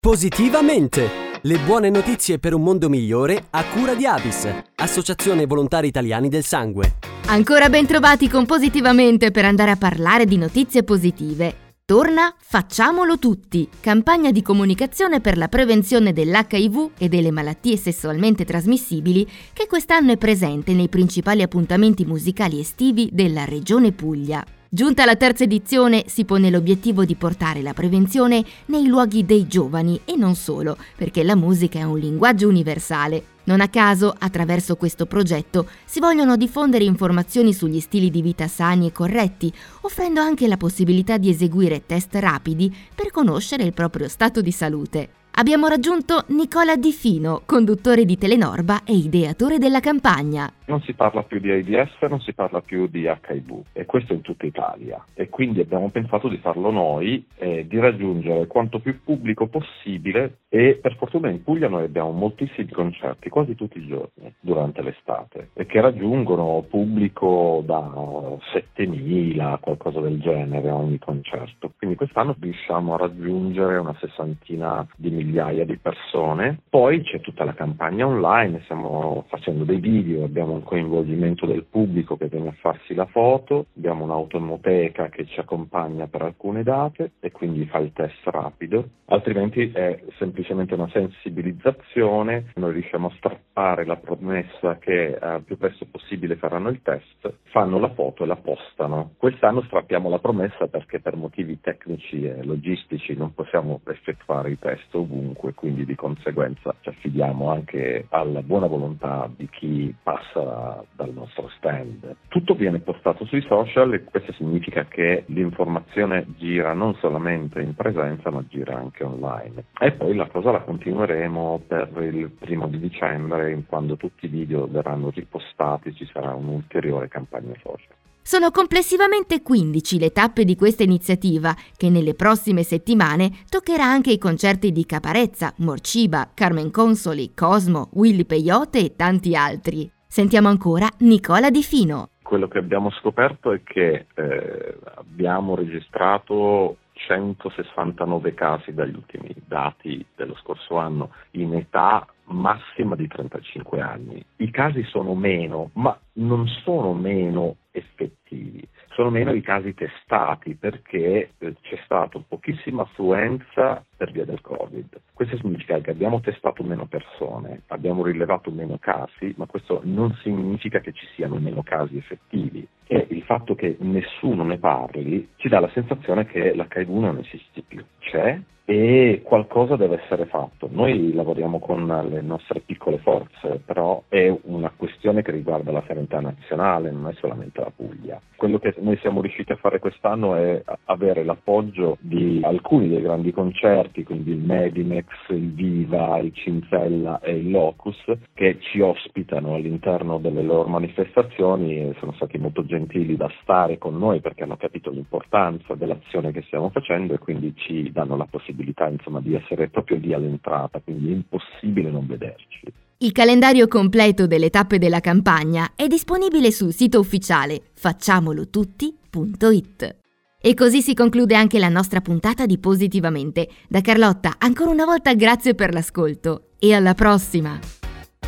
Positivamente! Le buone notizie per un mondo migliore a cura di Avis, Associazione Volontari Italiani del Sangue. Ancora ben trovati con Positivamente per andare a parlare di notizie positive. Torna Facciamolo tutti, campagna di comunicazione per la prevenzione dell'HIV e delle malattie sessualmente trasmissibili che quest'anno è presente nei principali appuntamenti musicali estivi della Regione Puglia. Giunta la terza edizione, si pone l'obiettivo di portare la prevenzione nei luoghi dei giovani e non solo, perché la musica è un linguaggio universale. Non a caso, attraverso questo progetto, si vogliono diffondere informazioni sugli stili di vita sani e corretti, offrendo anche la possibilità di eseguire test rapidi per conoscere il proprio stato di salute. Abbiamo raggiunto Nicola Di Fino, conduttore di Telenorba e ideatore della campagna. Non si parla più di AIDS, non si parla più di HIV e questo in tutta Italia e quindi abbiamo pensato di farlo noi e di raggiungere quanto più pubblico possibile e per fortuna in Puglia noi abbiamo moltissimi concerti quasi tutti i giorni durante l'estate e che raggiungono pubblico da 7.000, qualcosa del genere ogni concerto. Quindi quest'anno riusciamo a raggiungere una sessantina di migliaia di persone. Poi c'è tutta la campagna online, stiamo facendo dei video, abbiamo un coinvolgimento del pubblico che viene a farsi la foto, abbiamo un'automoteca che ci accompagna per alcune date e quindi fa il test rapido, altrimenti è semplicemente una sensibilizzazione, noi riusciamo a strappare la promessa che eh, più presto possibile faranno il test, fanno la foto e la postano. Quest'anno strappiamo la promessa perché per motivi tecnici e logistici non possiamo effettuare i test ovunque, quindi di conseguenza ci affidiamo anche alla buona volontà di chi passa dal nostro stand. Tutto viene postato sui social e questo significa che l'informazione gira non solamente in presenza ma gira anche online. E poi la cosa la continueremo per il primo di dicembre, quando tutti i video verranno ripostati ci sarà un'ulteriore campagna social. Sono complessivamente 15 le tappe di questa iniziativa che nelle prossime settimane toccherà anche i concerti di Caparezza, Morciba, Carmen Consoli, Cosmo, Willy Peyote e tanti altri. Sentiamo ancora Nicola Di Fino. Quello che abbiamo scoperto è che eh, abbiamo registrato 169 casi dagli ultimi dati dello scorso anno in età massima di 35 anni. I casi sono meno, ma non sono meno effettivi sono meno i casi testati perché eh, c'è stata pochissima affluenza per via del Covid. Questo significa che abbiamo testato meno persone, abbiamo rilevato meno casi, ma questo non significa che ci siano meno casi effettivi. E il fatto che nessuno ne parli ci dà la sensazione che l'HIV non esiste più. C'è, e qualcosa deve essere fatto. Noi lavoriamo con le nostre piccole forze, però è una questione che riguarda la sanità nazionale, non è solamente la Puglia. Quello che noi siamo riusciti a fare quest'anno è avere l'appoggio di alcuni dei grandi concerti, quindi il Medimex, il Viva, il Cinzella e il Locus, che ci ospitano all'interno delle loro manifestazioni e sono stati molto gentili da stare con noi perché hanno capito l'importanza dell'azione che stiamo facendo e quindi ci danno la possibilità possibilità insomma, di essere proprio lì all'entrata, quindi è impossibile non vederci. Il calendario completo delle tappe della campagna è disponibile sul sito ufficiale facciamolotutti.it. E così si conclude anche la nostra puntata di Positivamente. Da Carlotta, ancora una volta grazie per l'ascolto e alla prossima!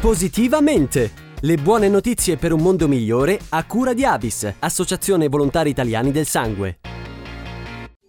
Positivamente! Le buone notizie per un mondo migliore a cura di Avis, Associazione Volontari Italiani del Sangue.